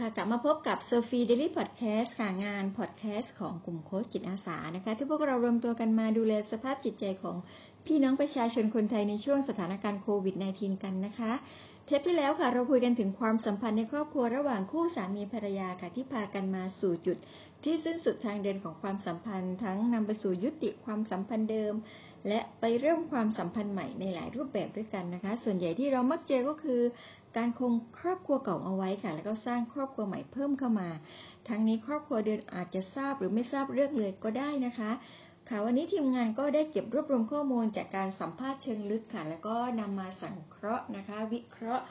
ค่ะกลับมาพบกับ Sophie Daily Podcast ค่ะงานพอดแคสต์ของกลุ่มโค้ชจิตอาสานะคะ ที่พวกเรารวมตัวกันมาดูแลสภาพจิตใจของพี่น้องประชาชนคนไทยในช่วงสถานการณ์โควิด -19 กันนะคะ เทปที่แล้วค่ะเราคุยกันถึงความสัมพันธ์ในครอบครัวระหว่างคู่สามีภรรยาค่ะที่พากันมาสู่จุด ที่สิ้นสุดทางเดินของความสัมพันธ์ ทั้งนำไปสู่ยุติความสัมพันธ์เดิม และไปเริ่มความสัมพันธ์ใหม่ในหลายรูปแบบด้วยกันนะคะ ส่วนใหญ่ที่เรามักเจอก็คือ การคงครอบครัวเก่าเอาไว้ค่ะ แล้วก็สร้างครอบครัวใหม่เพิ่มเข้ามา ทั้งนี้ครอบครัวเดินอาจจะทราบหรือไม่ทราบเรื่องเลยก็ได้นะคะ ค่ะวันนี้ทีมงานก็ได้เก็บรวบรวมข้อมูลจากการสัมภาษณ์เชิงลึกค่ะ แล้วก็นำมาสังเคราะห์นะคะ วิเคราะห์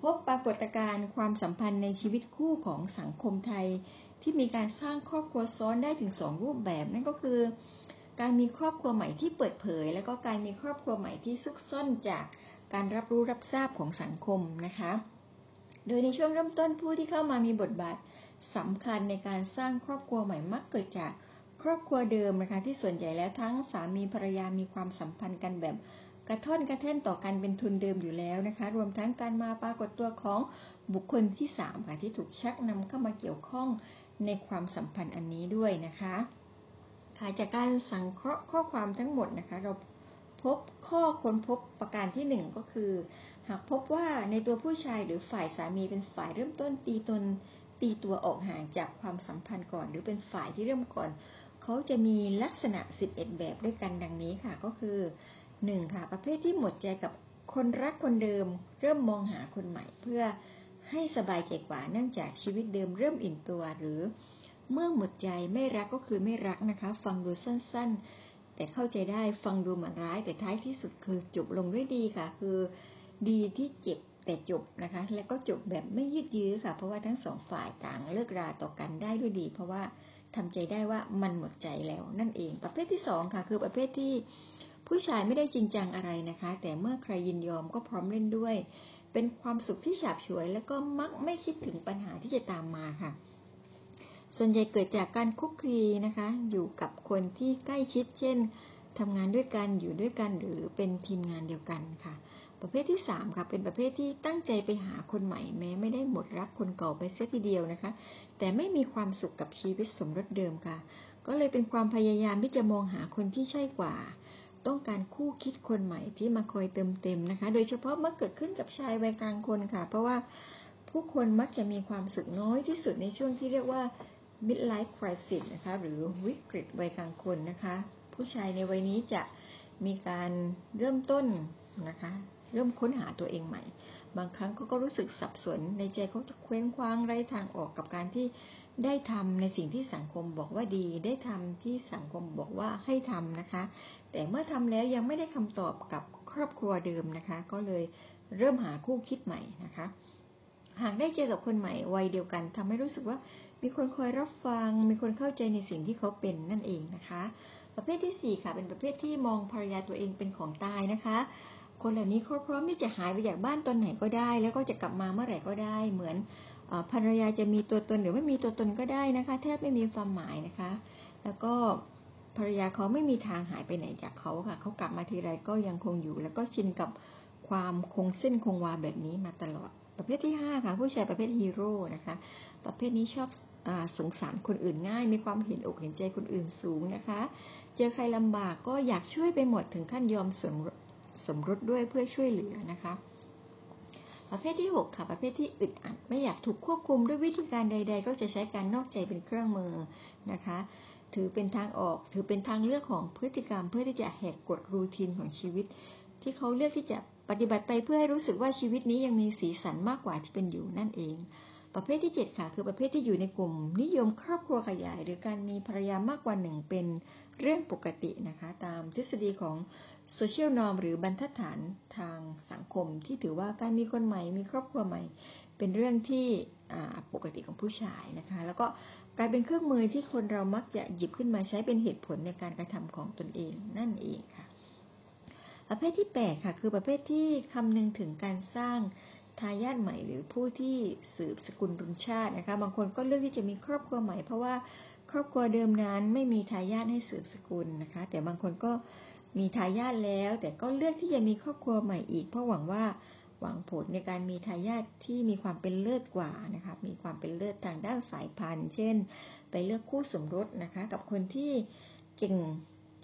พบปรากฏการณ์ความสัมพันธ์ในชีวิตคู่ของสังคมไทย ที่มีการสร้างครอบครัวซ้อนได้ถึง 2 รูปแบบนั่นก็คือ การมีครอบครัวใหม่ที่เปิดเผย แล้วก็การมีครอบครัวใหม่ที่ซุกซ่อนจาก การรับรู้รับทราบของสังคมนะคะ โดยในช่วงเริ่มต้นผู้ที่เข้ามามีบทบาทสำคัญในการสร้างครอบครัวใหม่มักเกิดจากครอบครัวเดิมนะคะที่ส่วนใหญ่แล้วทั้งสามีภรรยามีความสัมพันธ์กันแบบกระท่อนกระแท่นต่อกันเป็นทุนเดิมอยู่แล้วนะคะ รวมทั้งการมาปรากฏตัวของบุคคลที่3ค่ะที่ถูกชักนำเข้ามาเกี่ยวข้องในความสัมพันธ์อันนี้ด้วยนะคะค่ะจากการสังเคราะห์ข้อความทั้งหมดนะคะ เราพ พบข้อค้นพบประการที่ 1 ก็คือ หากพบว่าในตัวผู้ชายหรือฝ่ายสามีเป็นฝ่ายเริ่มต้นตีตนตีตัวออกห่างจากความสัมพันธ์ก่อน หรือเป็นฝ่ายที่เริ่มก่อน เขาจะมีลักษณะ 11 แบบด้วยกันดังนี้ค่ะก็คือ 1. ค่ะประเภทที่หมดใจกับคนรักคนเดิม เริ่มมองหาคนใหม่เพื่อให้สบายใจกว่าเนื่องจากชีวิตเดิมเริ่มอิ่มตัวหรือ เมื่อหมดใจไม่รักก็คือไม่รักนะคะ ฟังดูสั้น แต่เข้าใจได้ฟังดูเหมือนร้ายแต่ท้ายที่สุดคือจบลงด้วยดีค่ะ คือดีที่เจ็บแต่จบนะคะ และก็จบแบบไม่ยืดยื้อค่ะ เพราะว่าทั้งสองฝ่ายต่างเลิกราต่อกันได้ด้วยดี เพราะว่าทำใจได้ว่ามันหมดใจแล้วนั่นเอง ประเภทที่ 2 ค่ะ คือประเภทที่ผู้ชายไม่ได้จริงจังอะไรนะคะ แต่เมื่อใครยินยอมก็พร้อมเล่นด้วย เป็นความสุขที่ฉาบฉวย แล้วก็มักไม่คิดถึงปัญหาที่จะตามมาค่ะ ส่วนใหญ่เกิดจากการคุกคีนะคะ อยู่กับคนที่ใกล้ชิด เช่นทำงานด้วยกันอยู่ด้วยกันหรือเป็นทีมงานเดียวกันค่ะ ประเภทที่ 3 ค่ะเป็นประเภทที่ตั้งใจไปหาคนใหม่แม้ไม่ได้หมดรักคนเก่าไปเสียทีเดียวนะคะ แต่ไม่มีความสุขกับชีวิตสมรสเดิมค่ะ ก็เลยเป็นความพยายามที่จะมองหาคนที่ใช่กว่า ต้องการคู่คิดคนใหม่ที่มาคอยเติมเต็มนะคะ โดยเฉพาะเมื่อเกิดขึ้นกับชายวัยกลางคนค่ะ เพราะว่าผู้คนมักจะมีความสุขน้อยที่สุดในช่วงที่เรียกว่า midlife crisis นะคะหรือวิกฤตวัยกลางคนนะคะ ผู้ชายในวัยนี้จะมีการเริ่มต้นนะคะ เริ่มค้นหาตัวเองใหม่ บางครั้งเขาก็รู้สึกสับสนในใจเขาจะเคว้งคว้างไร้ทางออกกับการที่ได้ทำในสิ่งที่สังคมบอกว่าดี ได้ทำที่สังคมบอกว่าให้ทำนะคะ แต่เมื่อทำแล้วยังไม่ได้คำตอบกับครอบครัวเดิมนะคะ ก็เลยเริ่มหาคู่คิดใหม่นะคะ หากได้เจอกับคนใหม่วัยเดียวกันทำให้รู้สึกว่า มีคนคอยรับฟัง มีคนเข้าใจในสิ่งที่เขาเป็นนั่นเองนะคะ ประเภทที่ 4 ค่ะ เป็นประเภทที่มองภรรยาตัวเองเป็นของตายนะคะ คนเหล่านี้เขาพร้อมที่จะหายไปจากบ้านตอนไหนก็ได้ แล้วก็จะกลับมาเมื่อไหร่ก็ได้ เหมือนภรรยาจะมีตัวตนหรือไม่มีตัวตนก็ได้นะคะ แทบไม่มีความหมายนะคะ แล้วก็ภรรยาเขาไม่มีทางหายไปไหนจากเขาค่ะ เขากลับมาทีไรก็ยังคงอยู่ แล้วก็ชินกับความคงเส้นคงวาแบบนี้มาตลอด ประเภทที่ 5 ค่ะ ผู้ชายประเภทฮีโร่นะคะ ประเภทนี้ชอบอสงสารคนอื่นง่าย มีความเห็นอกเห็นใจคนอื่นสูงนะคะ เจอใครลำบากก็อยากช่วยไปหมดถึงขั้นยอมสมสมรสด้วยเพื่อช่วยเหลือนะคะ ประเภทที่ 6 ค่ะ ประเภทที่อึดอัดไม่อยากถูกควบคุมด้วยวิธีการใด ๆ ก็จะใช้การนอกใจเป็นเครื่องมือนะคะ ถือเป็นทางออก ถือเป็นทางเลือกของพฤติกรรมเพื่อที่จะแหกกฎรูทีนของชีวิต ที่เขาเลือกที่จะ ปฏิบัติไปเพื่อให้รู้สึกว่าชีวิตนี้ยังมีสีสันมากกว่าที่เป็นอยู่นั่นเอง ประเภทที่ 7 ค่ะ คือประเภทที่อยู่ในกลุ่ม นิยมครอบครัวขยาย หรือการมีภรรยามากกว่าหนึ่งเป็นเรื่องปกตินะคะ ตามทฤษฎีของโซเชียลนอมหรือบรรทัดฐานทางสังคม ที่ถือว่าการมีคนใหม่มีครอบครัวใหม่ เป็นเรื่องที่ปกติของผู้ชายนะคะ แล้วก็กลายเป็นเครื่องมือที่คนเรามักจะหยิบขึ้นมาใช้เป็นเหตุผลในการกระทำของตนเองนั่นเองค่ะ ประเภทที่ 8 ค่ะ คือประเภทที่คำนึงถึงการสร้างทายาทใหม่หรือผู้ที่สืบสกุลรุนชาตินะคะ บางคนก็เลือกที่จะมีครอบครัวใหม่เพราะว่าครอบครัวเดิมนั้นไม่มีทายาทให้สืบสกุลนะคะ แต่บางคนก็มีทายาทแล้ว แต่ก็เลือกที่จะมีครอบครัวใหม่อีก เพราะหวังว่าหวังผลในการมีทายาทที่มีความเป็นเลิศกว่านะคะ มีความเป็นเลิศทางด้านสายพันธุ์ เช่น ไปเลือกคู่สมรสนะคะ กับคนที่เก่ง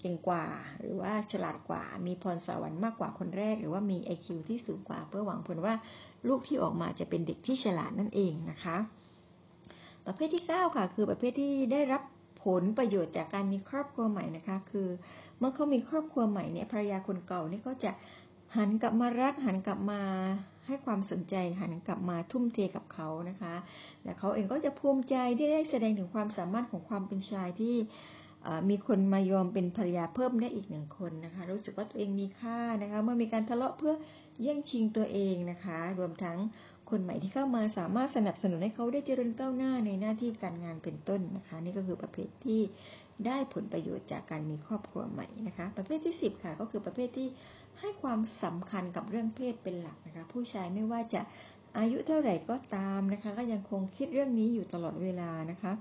เก่งกว่า หรือว่าฉลาดกว่า มีพรสวรรค์มากกว่าคนแรก หรือว่ามี IQ ที่สูงกว่า เพื่อหวังผลว่าลูกที่ออกมาจะเป็นเด็กที่ฉลาดนั่นเองนะคะ ประเภทที่ 9 ค่ะ คือประเภทที่ได้รับผลประโยชน์จากการมีครอบครัวใหม่นะคะ คือเมื่อเขามีครอบครัวใหม่เนี่ยภรรยาคนเก่านี่ก็จะหันกลับมารักหันกลับมาให้ความสนใจหันกลับมาทุ่มเทกับเขานะคะ และเขาเองก็จะภูมิใจที่ได้แสดงถึงความสามารถของความเป็นชายที่ มีคนมายอมเป็นภรรยาเพิ่มได้อีกหนึ่งคนนะคะ รู้สึกว่าตัวเองมีค่านะคะ เมื่อมีการทะเลาะเพื่อแย่งชิงตัวเองนะคะ รวมทั้งคนใหม่ที่เข้ามาสามารถสนับสนุนให้เขาได้เจริญก้าวหน้าในหน้าที่การงานเป็นต้นนะคะ นี่ก็คือประเภทที่ได้ผลประโยชน์จากการมีครอบครัวใหม่นะคะ ประเภทที่ 10 ค่ะ ก็คือประเภทที่ให้ความสำคัญกับเรื่องเพศเป็นหลักนะคะ ผู้ชายไม่ว่าจะอายุเท่าไหร่ก็ตามนะคะ ก็ยังคงคิดเรื่องนี้อยู่ตลอดเวลานะคะ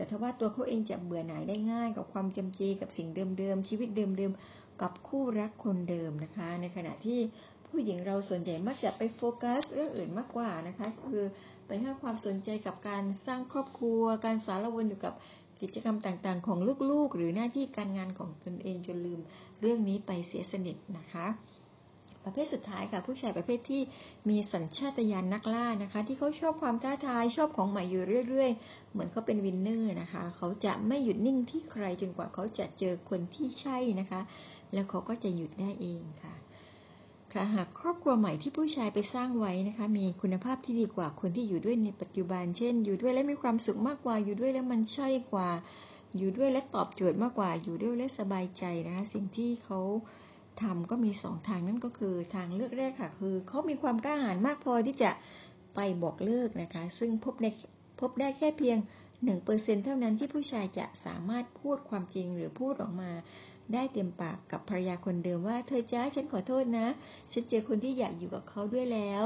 แต่ถ้าว่าตัวเขาเองจะเบื่อหน่ายได้ง่ายกับความจำเจกับสิ่งเดิมๆชีวิตเดิมๆกับคู่รักคนเดิมนะคะ ในขณะที่ผู้หญิงเราส่วนใหญ่มักจะไปโฟกัสเรื่องอื่นมากกว่านะคะ คือไปให้ความสนใจกับการสร้างครอบครัว การสารวนอยู่กับกิจกรรมต่างๆ ของลูกๆ หรือหน้าที่การงานของตนเองจนลืมเรื่องนี้ไปเสียสนิทนะคะ ประเภทสุดท้ายค่ะผู้ชายประเภทที่มีสัญชาตญาณนักล่านะคะ ที่เขาชอบความท้าทายชอบของใหม่อยู่เรื่อย ๆ เหมือนเขาเป็นวินเนอร์นะคะ เขาจะไม่หยุดนิ่งที่ใครจนกว่าเขาจะเจอคนที่ใช่นะคะ แล้วเขาก็จะหยุดได้เองค่ะค่ะหากครอบครัวใหม่ที่ผู้ชายไปสร้างไว้นะคะ มีคุณภาพที่ดีกว่าคนที่อยู่ด้วยในปัจจุบัน เช่น อยู่ด้วยแล้วมีความสุขมากกว่าอยู่ด้วยแล้วมันใช่กว่า อยู่ด้วยและตอบโจทย์มากกว่าอยู่ด้วยและสบายใจนะคะสิ่งที่เขา ทำก็มีสองทางนั่นก็คือทางเลือกแรกค่ะคือเขามีความกล้าหาญมากพอที่จะไปบอกเลิกนะคะ ซึ่งพบในพบได้แค่เพียง 1%เท่านั้นที่ผู้ชายจะสามารถพูดความจริงหรือพูดออกมาได้เต็มปากกับภรรยาคนเดิมว่า เธอจ้าฉันขอโทษนะ ฉันเจอคนที่อยากอยู่กับเขาด้วยแล้ว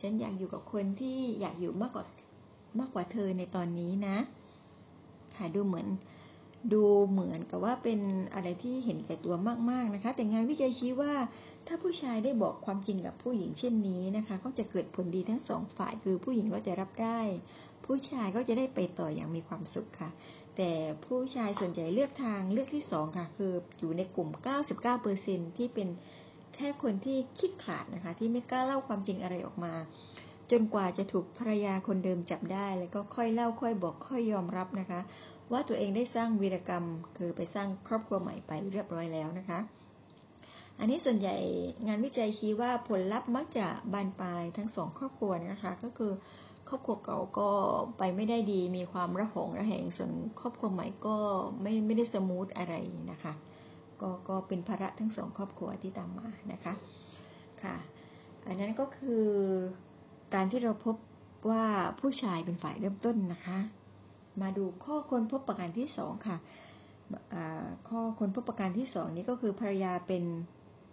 ฉันอยากอยู่กับคนที่อยากอยู่มากกว่ามากกว่าเธอในตอนนี้นะ ค่ะดูเหมือน ดูเหมือนกับว่าเป็นอะไรที่เห็นแก่ตัวมากๆนะคะ แต่งานวิจัยชี้ว่า ถ้าผู้ชายได้บอกความจริงกับผู้หญิงเช่นนี้นะคะ ก็จะเกิดผลดีทั้งสองฝ่ายคือผู้หญิงก็จะรับได้ ผู้ชายก็จะได้ไปต่ออย่างมีความสุขค่ะ แต่ผู้ชายส่วนใหญ่เลือกทางเลือกที่2ค่ะคืออยู่ในกลุ่ม 99%ที่เป็นแค่คนที่คิดขาดนะคะ ที่ไม่กล้าเล่าความจริงอะไรออกมา จนกว่าจะถูกภรรยาคนเดิมจับได้ แล้วก็ค่อยเล่าค่อยบอกค่อยยอมรับนะคะ ว่าตัวเองได้สร้างวีรกรรม คือไปสร้างครอบครัวใหม่ไปเรียบร้อยแล้วนะคะ อันนี้ส่วนใหญ่งานวิจัยชี้ว่าผลลัพธ์มักจะบานปลายทั้งสองครอบครัวนะคะก็คือครอบครัวเก่าก็ไปไม่ได้ดีมีความระหองระแหงส่วนครอบครัวใหม่ก็ไม่ไม่ได้สมูทอะไรนะคะก็ก็เป็นภาระทั้งสองครอบครัวที่ตามมานะคะค่ะอันนั้นก็คือการที่เราพบว่าผู้ชายเป็นฝ่ายเริ่มต้นนะคะ มาดูข้อคนพบประการที่สองค่ะข้อคนพบประการที่สองนี้ก็คือภรรยาเป็น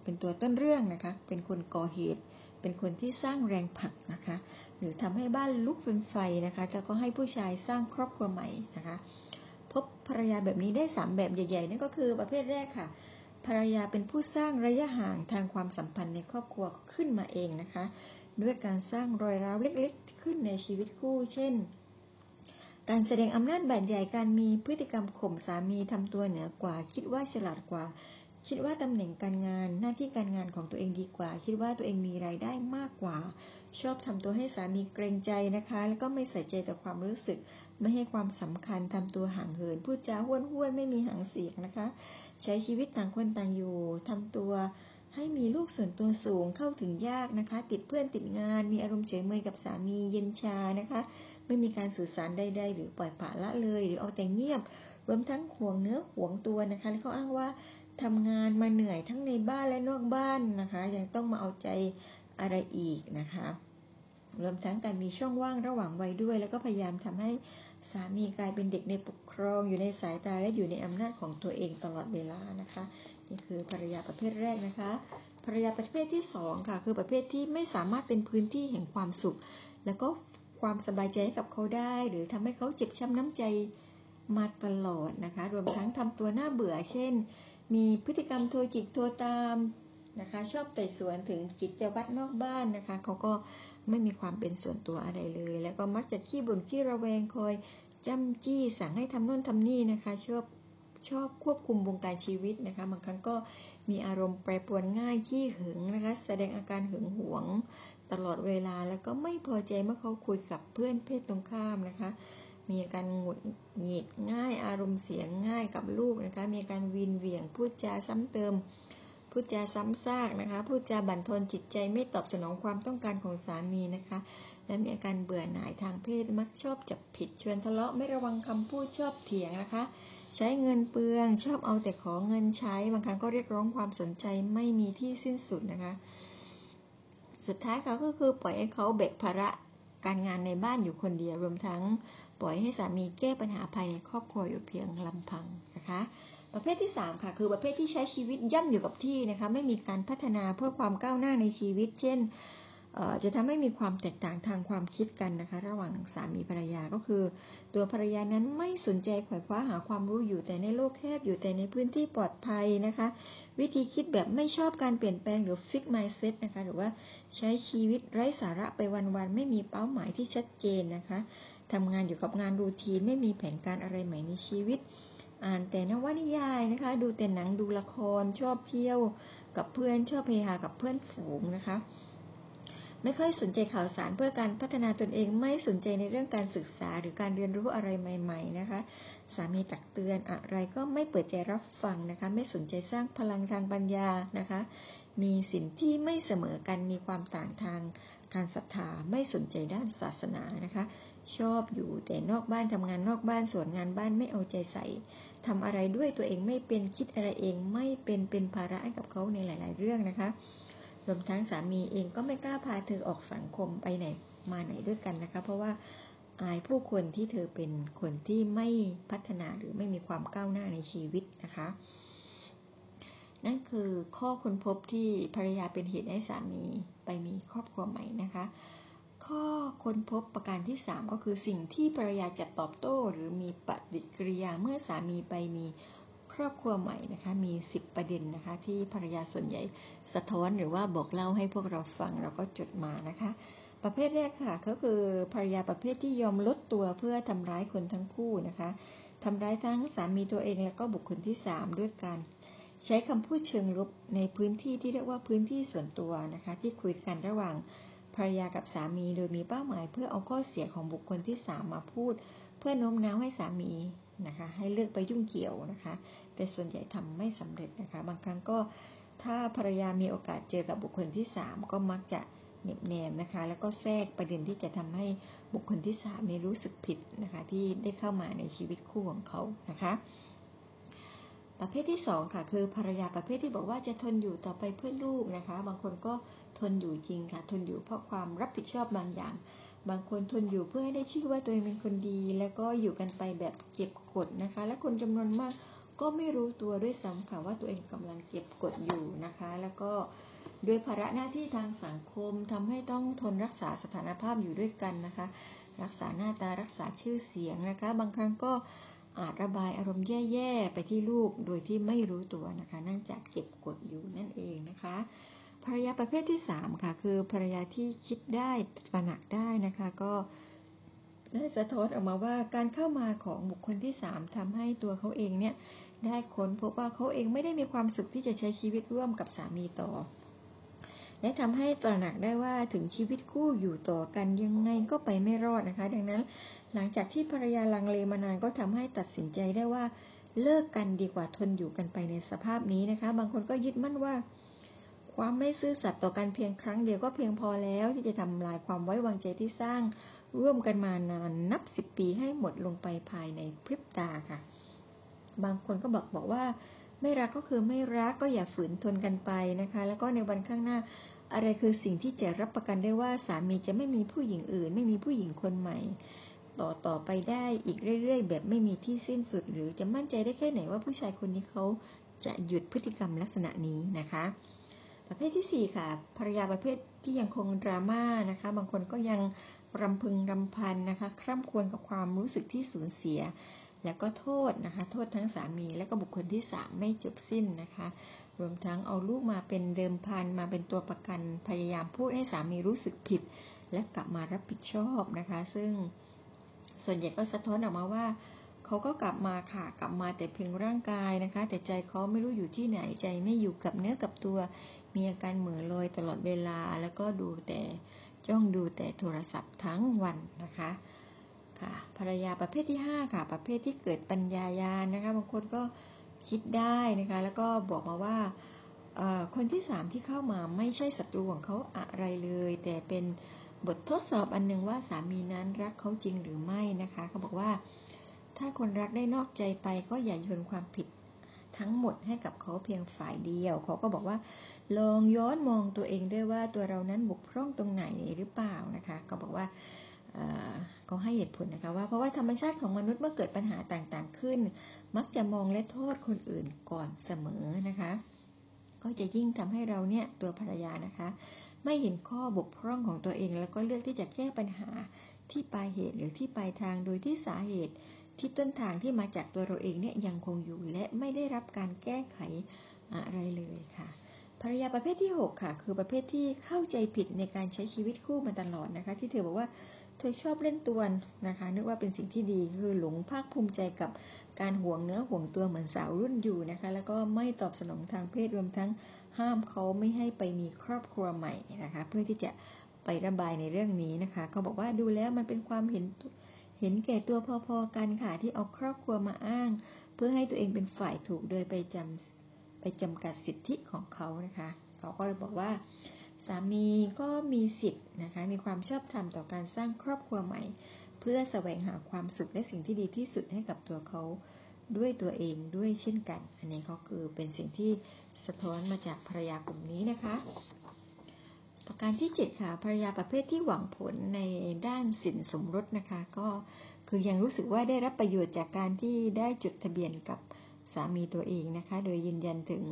เป็นตัวต้นเรื่องนะคะ เป็นคนก่อเหตุ เป็นคนที่สร้างแรงผลักนะคะ หรือทำให้บ้านลุกเป็นไฟนะคะ แล้วก็ให้ผู้ชายสร้างครอบครัวใหม่นะคะ พบภรรยาแบบนี้ได้ 3 แบบใหญ่ๆนั่นก็คือประเภทแรกค่ะ ภรรยาเป็นผู้สร้างระยะห่างทางความสัมพันธ์ในครอบครัวขึ้นมาเองนะคะ ด้วยการสร้างรอยร้าวเล็กๆ ขึ้นในชีวิตคู่ เช่น การแสดงอำนาจแบบใหญ่การมีพฤติกรรมข่มสามีทำตัวเหนือกว่า คิดว่าฉลาดกว่า คิดว่าตำแหน่งการงานหน้าที่การงานของตัวเองดีกว่า คิดว่าตัวเองมีรายได้มากกว่า ชอบทำตัวให้สามีเกรงใจนะคะ แล้วก็ไม่ใส่ใจต่อความรู้สึก ไม่ให้ความสำคัญทำตัวห่างเหินพูดจาห้วนห้วนไม่มีหางเสียงนะคะ ใช้ชีวิตต่างคนต่างอยู่ทำตัวให้มีลูกส่วนตัวสูงเข้าถึงยากนะคะ ติดเพื่อนติดงาน มีอารมณ์เฉยเมยกับสามีเย็นชานะคะ ไม่มีการสื่อสารใดๆหรือปล่อยปละละเลย หรือเอาแต่เงียบ รวมทั้งห่วงเนื้อห่วงตัวนะคะแล้วก็อ้างว่าทำงานมาเหนื่อยทั้งในบ้านและนอกบ้านนะคะ ยังต้องมาเอาใจอะไรอีกนะคะ รวมทั้งการมีช่องว่างระหว่างวัยด้วย แล้วก็พยายามทำให้สามีกลายเป็นเด็กในปกครอง อยู่ในสายตาและอยู่ในอำนาจของตัวเองตลอดเวลานะคะ นี่คือภรรยาประเภทแรกนะคะภรรยาประเภทที่2ค่ะคือประเภทที่ไม่สามารถเป็นพื้นที่แห่งความสุข แล้วก็ ความสบายใจให้กับเขาได้ หรือทำให้เขาเจ็บช้ำน้ำใจมาตลอดนะคะ รวมทั้งทำตัวน่าเบื่อ เช่น มีพฤติกรรมโทรจิกโทรตามนะคะ ชอบไต่สวนถึงกิจวัตรนอกบ้านนะคะ เขาก็ไม่มีความเป็นส่วนตัวอะไรเลย แล้วก็มักจะขี้บ่นขี้ระแวงคอยจ้ำจี้สั่งให้ทำโน่นทำนี่นะคะ ชอบชอบควบคุมวงการชีวิตนะคะบางครั้งก็มีอารมณ์แปรปรวนง่ายขี้หึงนะคะ แสดงอาการหึงหวง ตลอดเวลาแล้วก็ไม่พอใจเมื่อเขาคุยกับเพื่อนเพศตรงข้ามนะคะ มีอาการหงุดหงิดง่ายอารมณ์เสียงง่ายกับลูกนะคะ มีการวินเหวี่ยงพูดจาซ้ำเติมพูดจาซ้ำซากนะคะพูดจาบั่นทอนจิตใจไม่ตอบสนองความต้องการของสามีนะคะ และมีอาการเบื่อหน่ายทางเพศมักชอบจับผิดชวนทะเลาะไม่ระวังคำพูดชอบเถียงนะคะ ใช้เงินเปลืองชอบเอาแต่ขอเงินใช้บางครั้งก็เรียกร้องความสนใจไม่มีที่สิ้นสุดนะคะ สุดท้ายเขาก็คือปล่อยให้เขาแบกภาระการงานในบ้านอยู่คนเดียวรวมทั้งปล่อยให้สามีแก้ปัญหาภายในครอบครัวอยู่เพียงลำพังนะคะ ประเภทที่ 3 ค่ะ คือประเภทที่ใช้ชีวิตย่ำอยู่กับที่นะคะ ไม่มีการพัฒนาเพื่อความก้าวหน้าในชีวิต เช่น จะทำให้มีความแตกต่างทางความคิดกันนะคะ ระหว่างสามีภรรยาก็คือ ตัวภรรยานั้นไม่สนใจขวายคว้าหาความรู้อยู่แต่ในโลกแคบอยู่แต่ในพื้นที่ปลอดภัยนะคะ วิธีคิดแบบไม่ชอบการเปลี่ยนแปลงหรือ fix mindset นะคะหรือว่าใช้ชีวิตไร้สาระไปวันๆไม่มีเป้าหมายที่ชัดเจนนะคะทำงานอยู่กับงานรูทีนไม่มีแผนการอะไรใหม่ในชีวิต อ่านแต่นวนิยายนะคะ ดูแต่หนังดูละครชอบเที่ยวกับเพื่อนชอบเพหากับเพื่อนฝูงนะคะ ไม่ค่อยสนใจข่าวสารเพื่อการพัฒนาตนเองไม่สนใจในเรื่องการศึกษาหรือการเรียนรู้อะไรใหม่ ๆ นะคะ สามีตักเตือนอะไรก็ไม่เปิดใจรับฟังนะคะ ไม่สนใจสร้างพลังทางปัญญานะคะ มีสิ่งที่ไม่เสมอกันมีความต่างทางการศรัทธาไม่สนใจด้านศาสนานะคะ ชอบอยู่แต่นอกบ้านทำงานนอกบ้านส่วนงานบ้านไม่เอาใจใส่ทำอะไรด้วยตัวเองไม่เป็นคิดอะไรเองไม่เป็นเป็นภาระให้กับเขาในหลาย ๆ เรื่องนะคะ รวมทั้งสามีเองก็ไม่กล้าพาเธอออกสังคมไปไหนมาไหนด้วยกันนะคะ เพราะว่าอายผู้คนที่เธอเป็นคนที่ไม่พัฒนาหรือไม่มีความก้าวหน้าในชีวิตนะคะ นั่นคือข้อค้นพบที่ภรรยาเป็นเหตุให้สามีไปมีครอบครัวใหม่นะคะ ข้อค้นพบประการที่ 3 ก็คือสิ่งที่ภรรยาจะตอบโต้ หรือมีปฏิกิริยาเมื่อสามีไปมี ครอบครัวใหม่นะคะมี 10 ประเด็นนะคะ ที่ภรรยาส่วนใหญ่สะท้อนหรือว่าบอกเล่าให้พวกเราฟังเราก็จดมานะคะ ประเภทแรกค่ะก็คือภรรยาประเภทที่ยอมลดตัวเพื่อทำร้ายคนทั้งคู่นะคะทำร้ายทั้งสามีตัวเองและก็บุคคลที่ 3 ด้วยการใช้คำพูดเชิงลบในพื้นที่ที่เรียกว่าพื้นที่ส่วนตัวนะคะ ที่คุยกันระหว่างภรรยากับสามีโดยมีเป้าหมาย เพื่อเอาข้อเสียของบุคคลที่สามมาพูด เพื่อโน้มน้าวให้สามีนะคะ ให้เลิกไปยุ่งเกี่ยวนะคะ แต่ส่วนใหญ่ทำไม่สำเร็จนะคะ บางครั้งก็ถ้าภรรยามีโอกาสเจอกับบุคคลที่ 3 ก็มักจะเน็บแนมนะคะ แล้วก็แทรกประเด็นที่จะทำให้บุคคลที่3นี่รู้สึกผิดนะคะ ที่ได้เข้ามาในชีวิตคู่ของเขานะคะ ประเภทที่ 2 ค่ะ คือภรรยาประเภทที่บอกว่าจะทนอยู่ต่อไปเพื่อลูกนะคะ บางคนก็ทนอยู่จริงค่ะ ทนอยู่เพราะความรับผิดชอบบางอย่าง บางคนทนอยู่เพื่อให้ได้ชื่อว่าตัวเองเป็นคนดี แล้วก็อยู่กันไปแบบเก็บกดนะคะ และคนจำนวนมาก ก็ไม่รู้ตัวด้วยซ้ำค่ะว่าตัวเองกำลังเก็บกดอยู่นะคะ แล้วก็ด้วยภาระหน้าที่ทางสังคมทำให้ต้องทนรักษาสถานภาพอยู่ด้วยกันนะคะ รักษาหน้าตารักษาชื่อเสียงนะคะ บางครั้งก็อาจระบายอารมณ์แย่ๆไปที่ลูกโดยที่ไม่รู้ตัวนะคะนื่งจากเก็บกดอยู่นั่นเองนะคะภรรยาประเภทที่ 3 ค่ะ คือภรรยาที่คิดได้ตระหนักได้นะคะก็ได้สะท้อนออกมาว่าการเข้ามาของบุคคลที่ 3ทำให้ตัวเขาเองเนี่ย ได้ค้นพบว่าเขาเองไม่ได้มีความสุขที่จะใช้ชีวิตร่วมกับสามีต่อ และทำให้ตระหนักได้ว่าถึงชีวิตคู่อยู่ต่อกันยังไงก็ไปไม่รอดนะคะ ดังนั้น หลังจากที่ภรรยาลังเลมานานก็ทำให้ตัดสินใจได้ว่าเลิกกันดีกว่าทนอยู่กันไปในสภาพนี้นะคะ บางคนก็ยึดมั่นว่า ความไม่ซื่อสัตย์ต่อกันเพียงครั้งเดียวก็เพียงพอแล้วที่จะทำลายความไว้วางใจที่สร้างร่วมกันมานานนับสิบปีให้หมดลงไปภายในพริบตาค่ะ บางคนก็บอกบอกว่า ไม่รักก็คือไม่รักก็อย่าฝืนทนกันไปนะคะ แล้วก็ในวันข้างหน้าอะไรคือสิ่งที่จะรับประกันได้ว่าสามีจะไม่มีผู้หญิงอื่น ไม่มีผู้หญิงคนใหม่ ต่อต่อไปได้อีกเรื่อย ๆ แบบไม่มีที่สิ้นสุด หรือจะมั่นใจได้แค่ไหนว่าผู้ชายคนนี้เขาจะหยุดพฤติกรรมลักษณะนี้นะคะ ประเภทที่ 4 ค่ะภรรยาประเภทที่ยังคงดราม่านะคะ บางคนก็ยังรำพึงรำพันนะคะ คร่ำควรกับความรู้สึกที่สูญเสีย แล้วก็โทษนะคะ โทษทั้งสามีและก็บุคคลที่3ไม่จบสิ้นนะคะ รวมทั้งเอาลูกมาเป็นเดิมพันมาเป็นตัวประกันพยายามพูดให้สามีรู้สึกผิด และกลับมารับผิดชอบนะคะ ซึ่งส่วนใหญ่ก็สะท้อนออกมาว่าเขาก็กลับมาค่ะกลับมาแต่เพียงร่างกายนะคะ แต่ใจเขาไม่รู้อยู่ที่ไหนใจไม่อยู่กับเนื้อกับตัว มีอาการเหม่อลอยตลอดเวลา แล้วก็ดูแต่จ้องดูแต่โทรศัพท์ทั้งวันนะคะ ค่ะภรรยาประเภทที่ 5 ค่ะ ประเภทที่เกิดปัญญายาณนะคะบางคนก็คิดได้นะคะแล้วก็บอกมาว่าคนที่ 3 ที่เข้ามาไม่ใช่ศัตรูของเขาอะไรเลย แต่เป็นบททดสอบอันหนึ่งว่าสามีนั้นรักเขาจริงหรือไม่นะคะเขาบอกว่า ถ้าคนรักได้นอกใจไปก็อย่าโยนความผิดทั้งหมดให้กับเขาเพียงฝ่ายเดียว เขาก็บอกว่า ลองย้อนมองตัวเองด้วยว่าตัวเรานั้นบุกพร่องตรงไหนหรือเปล่านะคะเขาบอกว่า เขาให้เหตุผลนะคะว่าเพราะว่าธรรมชาติของมนุษย์เมื่อเกิดปัญหาต่างๆขึ้น มักจะมองและโทษคนอื่นก่อนเสมอนะคะ ก็จะยิ่งทำให้เราเนี่ยตัวภรรยานะคะ ไม่เห็นข้อบกพร่องของตัวเอง แล้วก็เลือกที่จะแก้ปัญหาที่ปลายเหตุหรือที่ปลายทางโดยที่สาเหตุที่ต้นทางที่มาจากตัวเราเองเนี่ยยังคงอยู่และไม่ได้รับการแก้ไขอะไรเลยค่ะภรรยาประเภทที่ 6 ค่ะ คือประเภทที่เข้าใจผิดในการใช้ชีวิตคู่มาตลอดนะคะ ที่เธอบอกว่า เธอชอบเล่นตัวนนะคะ นึกว่าเป็นสิ่งที่ดีคือหลงภาคภูมิใจกับการห่วงเนื้อห่วงตัวเหมือนสาวรุ่นอยู่นะคะ แล้วก็ไม่ตอบสนองทางเพศรวมทั้งห้ามเขาไม่ให้ไปมีครอบครัวใหม่นะคะ เพื่อที่จะไประบายในเรื่องนี้นะคะเขาบอกว่าดูแล้วมันเป็นความเห็นเห็นแก่ตัวพอๆกันค่ะที่เอาครอบครัวมาอ้าง เพื่อให้ตัวเองเป็นฝ่ายถูกโดยไปจำไปจำกัดสิทธิของเขานะคะ เขาก็เลยบอกว่า สามีก็มีสิทธิ์นะคะมีความชอบธรรมต่อการสร้างครอบครัวใหม่ เพื่อแสวงหาความสุขและสิ่งที่ดีที่สุดให้กับตัวเขาด้วยตัวเองด้วยเช่นกัน อันนี้ก็คือเป็นสิ่งที่สะท้อนมาจากภรรยากลุ่มนี้นะคะ ประการที่ 7 ค่ะภรรยาประเภทที่หวังผลในด้านสินสมรสนะคะ ก็คือยังรู้สึกว่าได้รับประโยชน์จากการที่ได้จดทะเบียนกับสามีตัวเองนะคะ โดยยืนยันถึง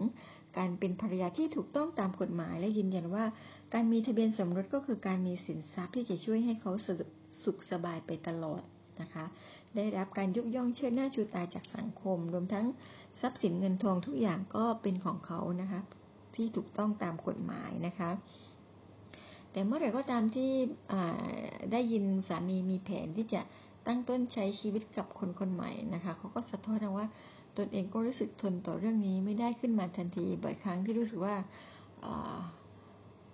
การเป็นภรรยาที่ถูกต้องตามกฎหมาย และยืนยันว่า การมีทะเบียนสมรสก็คือการมีสินทรัพย์ที่จะช่วยให้เขาสุขสบายไปตลอดนะคะ ได้รับการยกย่องเชิดหน้าชูตาจากสังคม รวมทั้งทรัพย์สินเงินทองทุกอย่างก็เป็นของเขานะคะ ที่ถูกต้องตามกฎหมายนะคะ แต่เมื่อไหร่ก็ตามที่ได้ยินสามีมีแผนที่จะตั้งต้นใช้ชีวิตกับคนคนใหม่นะคะเขาก็สะท้อนว่า ตนเองก็รู้สึกทนต่อเรื่องนี้ไม่ได้ขึ้นมาทันทีบ่อยครั้งที่รู้สึกว่า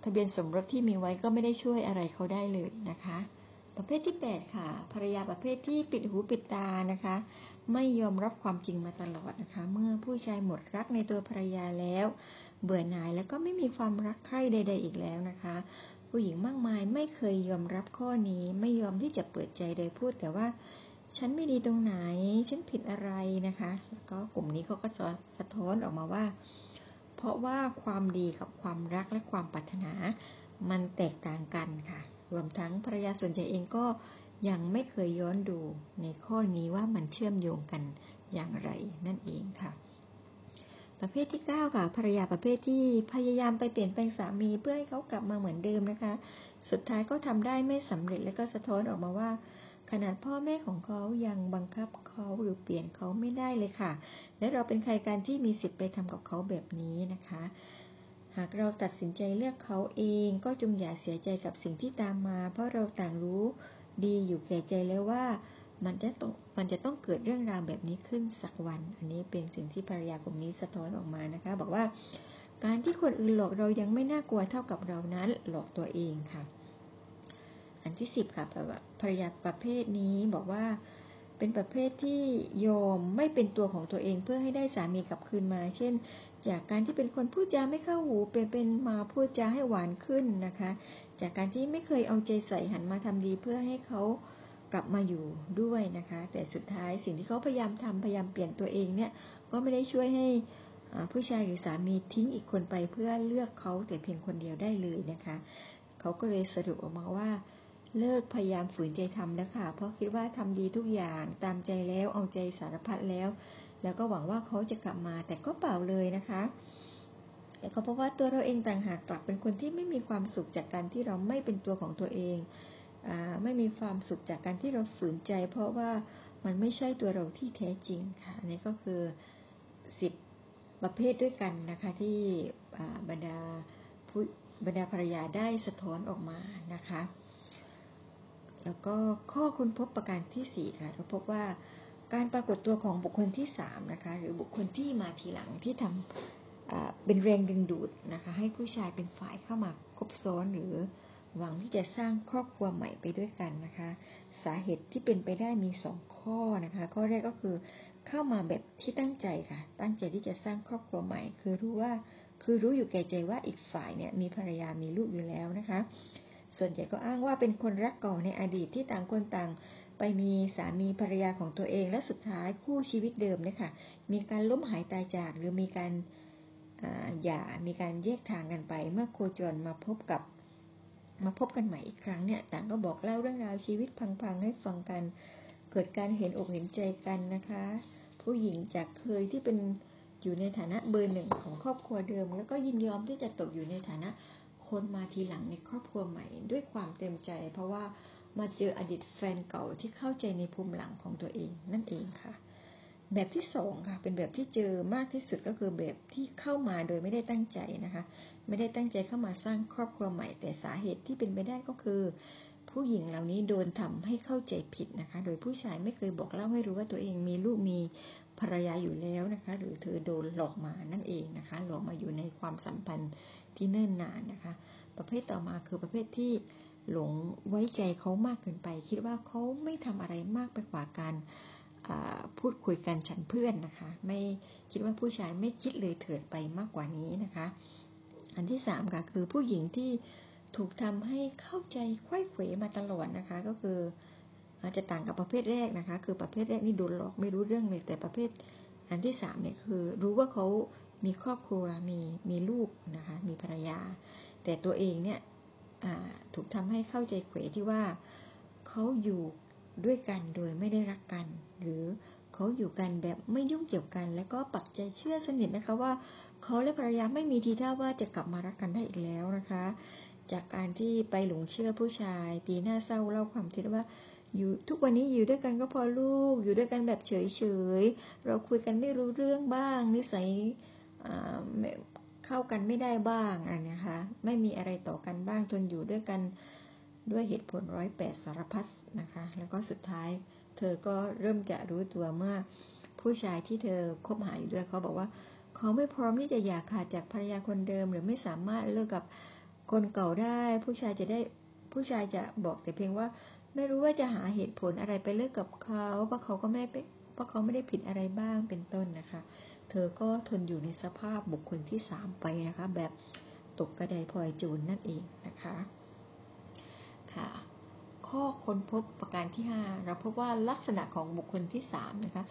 ทะเบียนสมรสที่มีไว้ก็ไม่ได้ช่วยอะไรเขาได้เลยนะคะ ประเภทที่ 8 ค่ะ ภรรยาประเภทที่ปิดหูปิดตานะคะ ไม่ยอมรับความจริงมาตลอดนะคะ เมื่อผู้ชายหมดรักในตัวภรรยาแล้ว เบื่อหน่ายแล้วก็ไม่มีความรักใคร่ใด ๆ อีกแล้วนะคะ ผู้หญิงมากมายไม่เคยยอมรับข้อนี้ไม่ยอมที่จะเปิดใจโดยพูดแต่ว่า ฉันไม่ดีตรงไหน ฉันผิดอะไรนะคะ แล้วก็กลุ่มนี้เขาก็สะท้อนออกมาว่า เพราะว่าความดีกับความรักและความปรารถนา มันแตกต่างกันค่ะ รวมทั้งภรรยาส่วนใหญ่เองก็ยังไม่เคยย้อนดูในข้อนี้ว่ามันเชื่อมโยงกันอย่างไรนั่นเองค่ะ ประเภทที่ 9 ค่ะภรรยาประเภทที่พยายามไปเปลี่ยนแปลงสามีเพื่อให้เขากลับมาเหมือนเดิมนะคะ สุดท้ายก็ทำได้ไม่สำเร็จและก็สะท้อนออกมาว่า ขนาดพ่อแม่ของเขายังบังคับเขาหรือเปลี่ยนเขาไม่ได้เลยค่ะ และเราเป็นใครการที่มีสิทธิ์ไปทำกับเขาแบบนี้นะคะ หากเราตัดสินใจเลือกเขาเองก็จงอย่าเสียใจกับสิ่งที่ตามมา เพราะเราต่างรู้ดีอยู่แก่ใจแล้วว่ามันจะต้องมันจะต้องเกิดเรื่องราวแบบนี้ขึ้นสักวัน อันนี้เป็นสิ่งที่ภรรยากลุ่มนี้สะท้อนออกมานะคะ บอกว่า การที่คนอื่นหลอกเรายังไม่น่ากลัวเท่ากับเรานั้นหลอกตัวเองค่ะ อันที่สิบค่ะภรรยาประเภทนี้บอกว่าเป็นประเภทที่ยอมไม่เป็นตัวของตัวเองเพื่อให้ได้สามีกลับคืนมา เช่น จากการที่เป็นคนพูดจาไม่เข้าหูเป็นเป็นมาพูดจาให้หวานขึ้นนะคะ จากการที่ไม่เคยเอาใจใส่หันมาทำดีเพื่อให้เขากลับมาอยู่ด้วยนะคะ แต่สุดท้ายสิ่งที่เขาพยายามทำพยายามเปลี่ยนตัวเองเนี่ยก็ไม่ได้ช่วยให้ผู้ชายหรือสามีทิ้งอีกคนไปเพื่อเลือกเขาแต่เพียงคนเดียวได้เลยนะคะ เขาก็เลยสรุปออกมาว่า เลิกพยายามฝืนใจทำแล้วค่ะ เพราะคิดว่าทำดีทุกอย่างตามใจแล้วเอาใจสารพัดแล้ว แล้วก็หวังว่าเขาจะกลับมาแต่ก็เปล่าเลยนะคะแต่ก็เพราะว่าตัวเราเองต่างหากกลับเป็นคนที่ไม่มีความสุขจากการที่เราไม่เป็นตัวของตัวเองอไม่มีความสุขจากการที่เราฝืนใจ เพราะว่ามันไม่ใช่ตัวเราที่แท้จริงค่ะนี่ก็คือสิบประเภทด้วยกันนะคะที่บรรดาผู้บรรดาภรรยาได้สะท้อนออกมานะคะ แล้วก็ข้อค้นพบประการที่ 4 ค่ะเราพบว่าการปรากฏตัวของบุคคลที่ 3 นะคะ หรือบุคคลที่มาทีหลังที่ทำเป็นแรงดึงดูดนะคะ ให้ผู้ชายเป็นฝ่ายเข้ามาคบซ้อนหรือหวังที่จะสร้างครอบครัวใหม่ไปด้วยกันนะคะ สาเหตุที่เป็นไปได้มี 2 ข้อนะคะ ข้อแรกก็คือเข้ามาแบบที่ตั้งใจค่ะ ตั้งใจที่จะสร้างครอบครัวใหม่ คือรู้ว่าคือรู้อยู่แก่ใจว่าอีกฝ่ายเนี่ยมีภรรยามีลูกอยู่แล้วนะคะ ส่วนใหญ่ก็อ้างว่าเป็นคนรักเก่าในอดีตที่ต่างคนต่างไปมีสามีภรรยาของตัวเองและสุดท้ายคู่ชีวิตเดิมเนี่ยค่ะมีการล้มหายตายจากหรือมีการหย่ามีการแยกทางกันไป เมื่อโคจรมาพบกับมาพบกันใหม่อีกครั้งเนี่ยต่างก็บอกเล่าเรื่องราวชีวิตพังๆให้ฟังกัน เกิดการเห็นอกเห็นใจกันนะคะ ผู้หญิงจากเคยที่เป็นอยู่ในฐานะเบอร์หนึ่งของครอบครัวเดิม แล้วก็ยินยอมที่จะตกอยู่ในฐานะ คนมาทีหลังในครอบครัวใหม่ด้วยความเต็มใจ เพราะว่ามาเจออดีตแฟนเก่าที่เข้าใจในภูมิหลังของตัวเองนั่นเองค่ะ แบบที่สองค่ะ เป็นแบบที่เจอมากที่สุดก็คือแบบที่เข้ามาโดยไม่ได้ตั้งใจนะคะ ไม่ได้ตั้งใจเข้ามาสร้างครอบครัวใหม่ แต่สาเหตุที่เป็นไปได้ก็คือ ผู้หญิงเหล่านี้โดนทำให้เข้าใจผิดนะคะ โดยผู้ชายไม่เคยบอกเล่าให้รู้ว่าตัวเองมีลูกมีภรรยาอยู่แล้วนะคะ หรือเธอโดนหลอกมานั่นเองนะคะ หลอกมาอยู่ในความสัมพันธ์ ที่เนิ่นนานนะคะ ประเภทต่อมาคือประเภทที่หลงไว้ใจเขามากเกินไป คิดว่าเขาไม่ทำอะไรมากไปกว่าการพูดคุยกันฉันเพื่อนนะคะ ไม่คิดว่าผู้ชายไม่คิดเลยเถิดไปมากกว่านี้นะคะ อันที่สามค่ะคือผู้หญิงที่ถูกทำให้เข้าใจควยเขวมาตลอดนะคะ ก็คืออาจจะต่างกับประเภทแรกนะคะ คือประเภทแรกนี่โดนหลอกไม่รู้เรื่องเลยแต่ประเภทอันที่สามเนี่ยคือรู้ว่าเขา มีครอบครัวมีมีลูกนะคะมีภรรยา แต่ตัวเองเนี่ยถูกทำให้เข้าใจเขวที่ว่าเขาอยู่ด้วยกันโดยไม่ได้รักกัน หรือเขาอยู่กันแบบไม่ยุ่งเกี่ยวกัน แล้วก็ปักใจเชื่อสนิทนะคะว่าเขาและภรรยาไม่มีทีท่าว่าจะกลับมารักกันได้อีกแล้วนะคะ จากการที่ไปหลงเชื่อผู้ชายปีหน้าเศร้าเล่าความคิดว่าอยู่ทุกวันนี้อยู่ด้วยกันก็พอลูก อยู่ด้วยกันแบบเฉยๆเราคุยกันไม่รู้เรื่องบ้าง นิสัย เข้ากันไม่ได้บ้างอะไรนะคะ ไม่มีอะไรต่อกันบ้างทนอยู่ด้วยกันด้วยเหตุผลร้อยแปดสารพัดนะคะ แล้วก็สุดท้ายเธอก็เริ่มจะรู้ตัวเมื่อผู้ชายที่เธอคบหาอยู่ด้วยเขาบอกว่า เขาไม่พร้อมที่จะอยากขาดจากภรรยาคนเดิม หรือไม่สามารถเลิกกับคนเก่าได้ ผู้ชายจะได้ผู้ชายจะบอกแต่เพียงว่า ไม่รู้ว่าจะหาเหตุผลอะไรไปเลิกกับเขาเพราะเขาก็ไม่เพราะเขาไม่ได้ผิดอะไรบ้างเป็นต้นนะคะ เธอก็ทนอยู่ในสภาพบุคคลที่สามไปนะคะ แบบตกกระไดพลอยจูนนั่นเองนะคะค่ะข้อค้นพบประการที่ 5 เราพบว่าลักษณะของบุคคลที่3นะคะ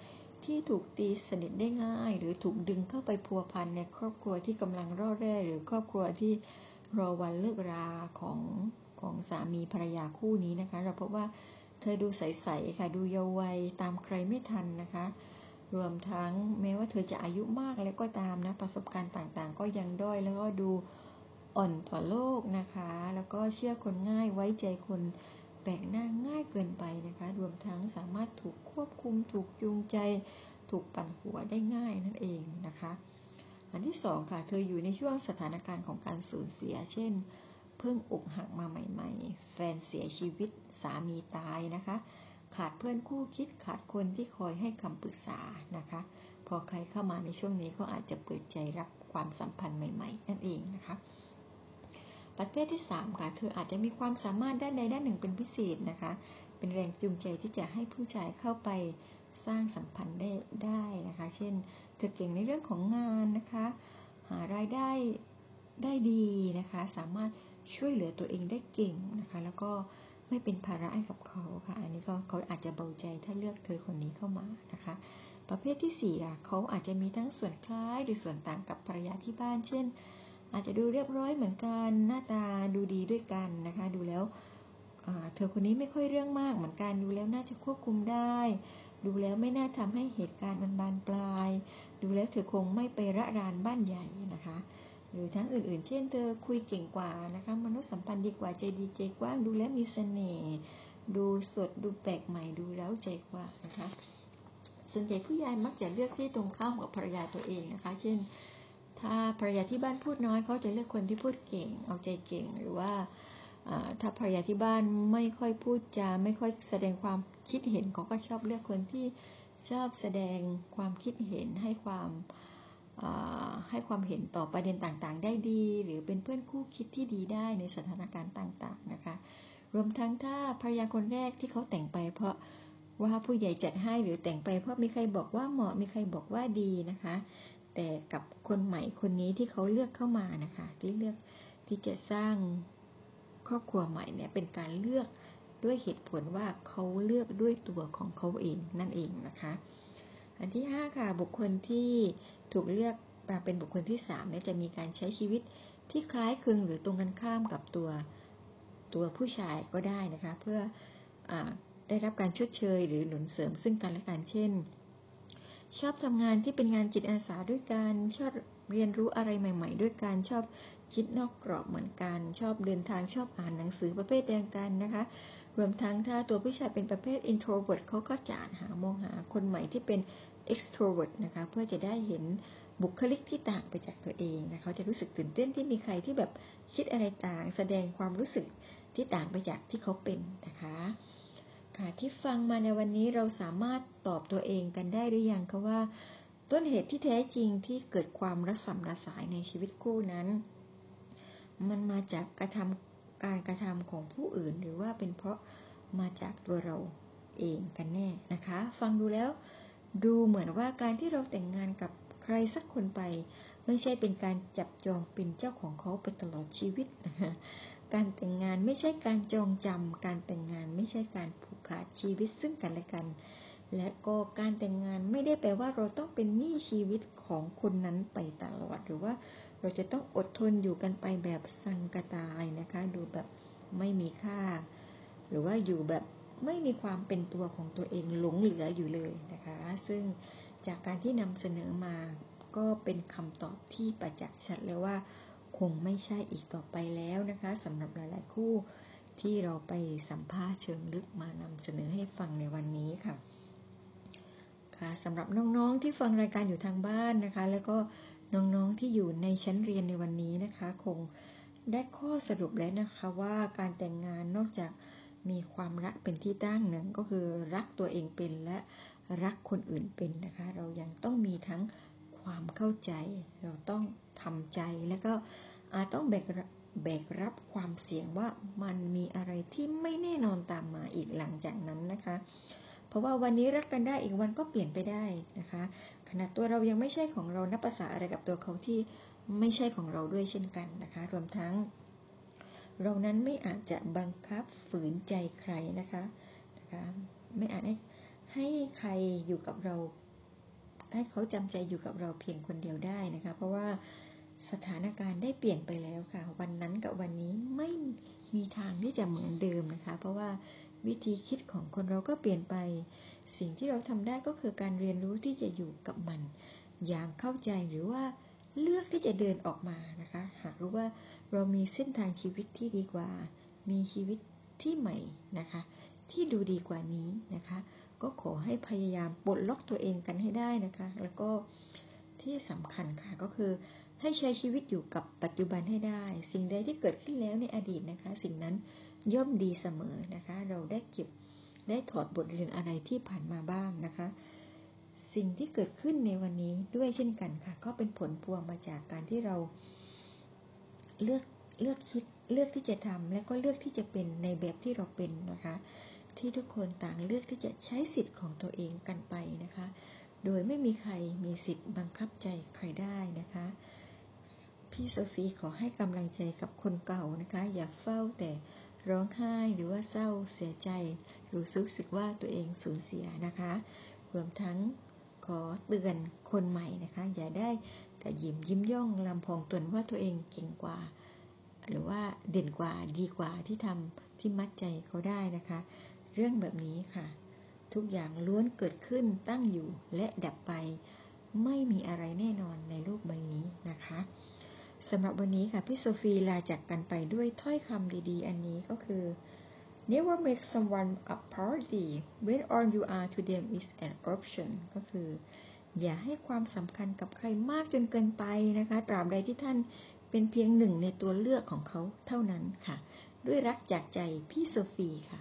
ที่ถูกตีสนิทได้ง่าย หรือถูกดึงเข้าไปพัวพันในครอบครัวที่กำลังรอดแร่หรือครอบครัวที่รอวันเลิกราของของสามีภรรยาคู่นี้นะคะ เราพบว่าเธอดูใสๆค่ะดูเยาว์วัยตามใครไม่ทันนะคะ รวมทั้งแม้ว่าเธอจะอายุมากแล้วก็ตามนะ ประสบการณ์ต่างๆ ก็ยังด้อยแล้วก็ดูอ่อนต่อโลกนะคะ แล้วก็เชื่อคนง่ายไว้ใจคนแปลกหน้าง่ายเกินไปนะคะ รวมทั้งสามารถถูกควบคุม ถูกจูงใจ ถูกปั่นหัวได้ง่ายนั่นเองนะคะ อันที่สองค่ะ เธออยู่ในช่วงสถานการณ์ของการสูญเสีย เช่น เพิ่งอกหักมาใหม่ ๆ แฟนเสียชีวิตสามีตายนะคะ ขาดเพื่อนคู่คิดขาดคนที่คอยให้คำปรึกษานะคะ พอใครเข้ามาในช่วงนี้ก็อาจจะเปิดใจรับความสัมพันธ์ใหม่ ๆ นั่นเองนะคะ ประเภทที่ 3 ค่ะเธออาจจะมีความสามารถด้านใดด้านหนึ่งเป็นพิเศษนะคะ เป็นแรงจูงใจที่จะให้ผู้ชายเข้าไปสร้างสัมพันธ์ได้ได้นะคะ เช่น เธอเก่งในเรื่องของงานนะคะ หารายได้ได้ดีนะคะ สามารถช่วยเหลือตัวเองได้เก่งนะคะ แล้วก็ ไม่เป็นภาระให้กับเขาค่ะ อันนี้ก็เขาอาจจะเบาใจถ้าเลือกเธอคนนี้เข้ามานะคะ ประเภทที่4อะเขาอาจจะมีทั้งส่วนคล้ายหรือส่วนต่างกับภรรยาที่บ้าน เช่น อาจจะดูเรียบร้อยเหมือนกัน หน้าตาดูดีด้วยกันนะคะ ดูแล้วเธอคนนี้ไม่ค่อยเรื่องมากเหมือนกัน ดูแล้วน่าจะควบคุมได้ ดูแล้วไม่น่าทำให้เหตุการณ์มันบานปลาย ดูแล้วเธอคงไม่ไประรานบ้านใหญ่นะคะ หรือทั้งอื่นๆ เช่นเธอคุยเก่งกว่านะคะ มนุษยสัมพันธ์ดีกว่าใจดีใจกว้างดูแลมีเสน่ห์ดูสดดูแปลกใหม่ดูแล้วใจกว่านะคะ ส่วนใหญ่ผู้ใหญ่มักจะเลือกที่ตรงข้ามกับภรรยาตัวเองนะคะ เช่น ถ้าภรรยาที่บ้านพูดน้อยเขาจะเลือกคนที่พูดเก่ง เอาใจเก่งหรือว่าถ้าภรรยาที่บ้านไม่ค่อยพูดจาไม่ค่อยแสดงความคิดเห็นเขาก็ชอบเลือกคนที่ชอบแสดงความคิดเห็นให้ความ ให้ความเห็นต่อประเด็นต่างๆ ได้ดี หรือเป็นเพื่อนคู่คิดที่ดีได้ในสถานการณ์ต่างๆนะคะ รวมทั้งถ้าภรรยาคนแรกที่เขาแต่งไป เพราะว่าผู้ใหญ่จัดให้หรือแต่งไป เพราะมีใครบอกว่าเหมาะมีใครบอกว่าดีนะคะ แต่กับคนใหม่คนนี้ที่เขาเลือกเข้ามานะคะ ที่เลือกที่จะสร้างครอบครัวใหม่เนี่ยเป็นการเลือกด้วยเหตุผลว่าเขาเลือกด้วยตัวของเขาเองนั่นเองนะคะ อันที่ 5 ค่ะบุคคลที่ ถูกเลือกมาเป็นบุคคลที่3เนี่ยจะมีการใช้ชีวิตที่คล้ายคลึงหรือตรงกันข้ามกับตัวตัวผู้ชายก็ได้นะคะ เพื่ออได้รับการชดเชย หรือหนุนเสริมซึ่งกันและกันเช่น ชอบทำงานที่เป็นงานจิตอาสาด้วยกันชอบเรียนรู้อะไรใหม่ ๆ ด้วยกันชอบคิดนอกกรอบเหมือนกัน ชอบเดินทางชอบอ่านหนังสือประเภทเดียวกันนะคะรวมทั้งถ้าตัวผู้ชายเป็นประเภท introvert เขาก็จะหามองหาคนใหม่ที่เป็น extrovert นะคะเพื่อจะได้เห็นบุคลิกที่ต่างไปจากตัวเองนะเขาจะรู้สึกตื่นเต้นที่มีใครที่แบบคิดอะไรต่าง แสดงความรู้สึกที่ต่างไปจากที่เขาเป็นนะคะค่ะที่ฟังมาในวันนี้เราสามารถตอบตัวเองกันได้หรือยังคะว่า ต้นเหตุที่แท้จริงที่เกิดความระสำระสายในชีวิตคู่นั้น มันมาจากกระทำการกระทำของผู้อื่น หรือว่าเป็นเพราะมาจากตัวเราเองกันแน่นะคะ ฟังดูแล้ว ดูเหมือนว่าการที่เราแต่งงานกับใครสักคนไป ไม่ใช่เป็นการจับจองเป็นเจ้าของเขาไปตลอดชีวิต การแต่งงานไม่ใช่การจองจำการแต่งงานไม่ใช่การผูกขาดชีวิตซึ่งกันและกัน และก็การแต่งงานไม่ได้แปลว่าเราต้องเป็นหนี้ชีวิตของคนนั้นไปตลอด หรือว่าเราจะต้องอดทนอยู่กันไปแบบสังกตายนะคะ ดูแบบไม่มีค่า หรือว่าอยู่แบบ ไม่มีความเป็นตัวของตัวเองหลงเหลืออยู่เลยนะคะ ซึ่งจากการที่นำเสนอมาก็เป็นคำตอบที่ประจักษ์ชัดเลยว่า คงไม่ใช่อีกต่อไปแล้วนะคะสำหรับหลาย ๆ คู่ที่เราไปสัมภาษณ์เชิงลึกมานำเสนอให้ฟังในวันนี้ค่ะ ค่ะสำหรับน้อง ๆ ที่ฟังรายการอยู่ทางบ้านนะคะ แล้วก็น้อง ๆ ที่อยู่ในชั้นเรียนในวันนี้นะคะ คงได้ข้อสรุปแล้วนะคะว่าการแต่งงานนอกจาก มีความรักเป็นที่ตั้งหนึ่งก็คือรักตัวเองเป็นและรักคนอื่นเป็นนะคะ เรายังต้องมีทั้งความเข้าใจ เราต้องทำใจแล้วก็อาจต้องแบกแบกรับความเสี่ยงว่ามันมีอะไรที่ไม่แน่นอนตามมาอีกหลังจากนั้นนะคะ เพราะว่าวันนี้รักกันได้อีกวันก็เปลี่ยนไปได้นะคะขนาดตัวเรายังไม่ใช่ของเรานับภาษาอะไรกับตัวเขาที่ไม่ใช่ของเราด้วยเช่นกันนะคะ รวมทั้ง เรานั้นไม่อาจจะบังคับฝืนใจใครนะคะนะคะไม่อาจให้ให้ใครอยู่กับเรา ให้เขาจำใจอยู่กับเราเพียงคนเดียวได้นะคะ เพราะว่าสถานการณ์ได้เปลี่ยนไปแล้วค่ะ วันนั้นกับวันนี้ไม่มีทางที่จะเหมือนเดิมนะคะ เพราะว่าวิธีคิดของคนเราก็เปลี่ยนไป สิ่งที่เราทำได้ก็คือการเรียนรู้ที่จะอยู่กับมัน อย่างเข้าใจหรือว่า เลือกที่จะเดินออกมานะคะ หากรู้ว่าเรามีเส้นทางชีวิตที่ดีกว่า มีชีวิตที่ใหม่นะคะ ที่ดูดีกว่านี้นะคะ ก็ขอให้พยายามปลดล็อกตัวเองกันให้ได้นะคะ แล้วก็ที่สำคัญค่ะก็คือให้ใช้ชีวิตอยู่กับปัจจุบันให้ได้ สิ่งใดที่เกิดขึ้นแล้วในอดีตนะคะ สิ่งนั้นย่อมดีเสมอนะคะ เราได้เก็บได้ถอดบทเรียนอะไรที่ผ่านมาบ้างนะคะ สิ่งที่เกิดขึ้นในวันนี้ด้วยเช่นกันค่ะ ก็เป็นผลพวงมาจากการที่เราเลือกเลือกคิดเลือกที่จะทำและก็เลือกที่จะเป็นในแบบที่เราเป็นนะคะ ที่ทุกคนต่างเลือกที่จะใช้สิทธิ์ของตัวเองกันไปนะคะ โดยไม่มีใครมีสิทธิ์บังคับใจใครได้นะคะ พี่โซฟีขอให้กำลังใจกับคนเก่านะคะ อย่าเฝ้าแต่ร้องไห้หรือว่าเศร้าเสียใจ หรือรู้สึกว่าตัวเองสูญเสียนะคะ รวมทั้ง ขอเตือนคนใหม่นะคะ อย่าได้กระยิมยิ้มย่องลำพองตนว่าตัวเองเก่งกว่า หรือว่าเด่นกว่าดีกว่าที่ทำที่มัดใจเขาได้นะคะ เรื่องแบบนี้ค่ะ ทุกอย่างล้วนเกิดขึ้นตั้งอยู่และดับไป ไม่มีอะไรแน่นอนในโลกใบนี้นะคะสำหรับวันนี้ค่ะพี่โซฟีลาจากกันไปด้วยถ้อยคำดีๆ อันนี้ก็คือ never make someone a priority when all you are to them is an option ก็คือ อย่าให้ความสำคัญกับใครมากจนเกินไปนะคะ ตราบใดที่ท่านเป็นเพียงหนึ่งในตัวเลือกของเขาเท่านั้นค่ะ ด้วยรักจากใจพี่โซฟีค่ะ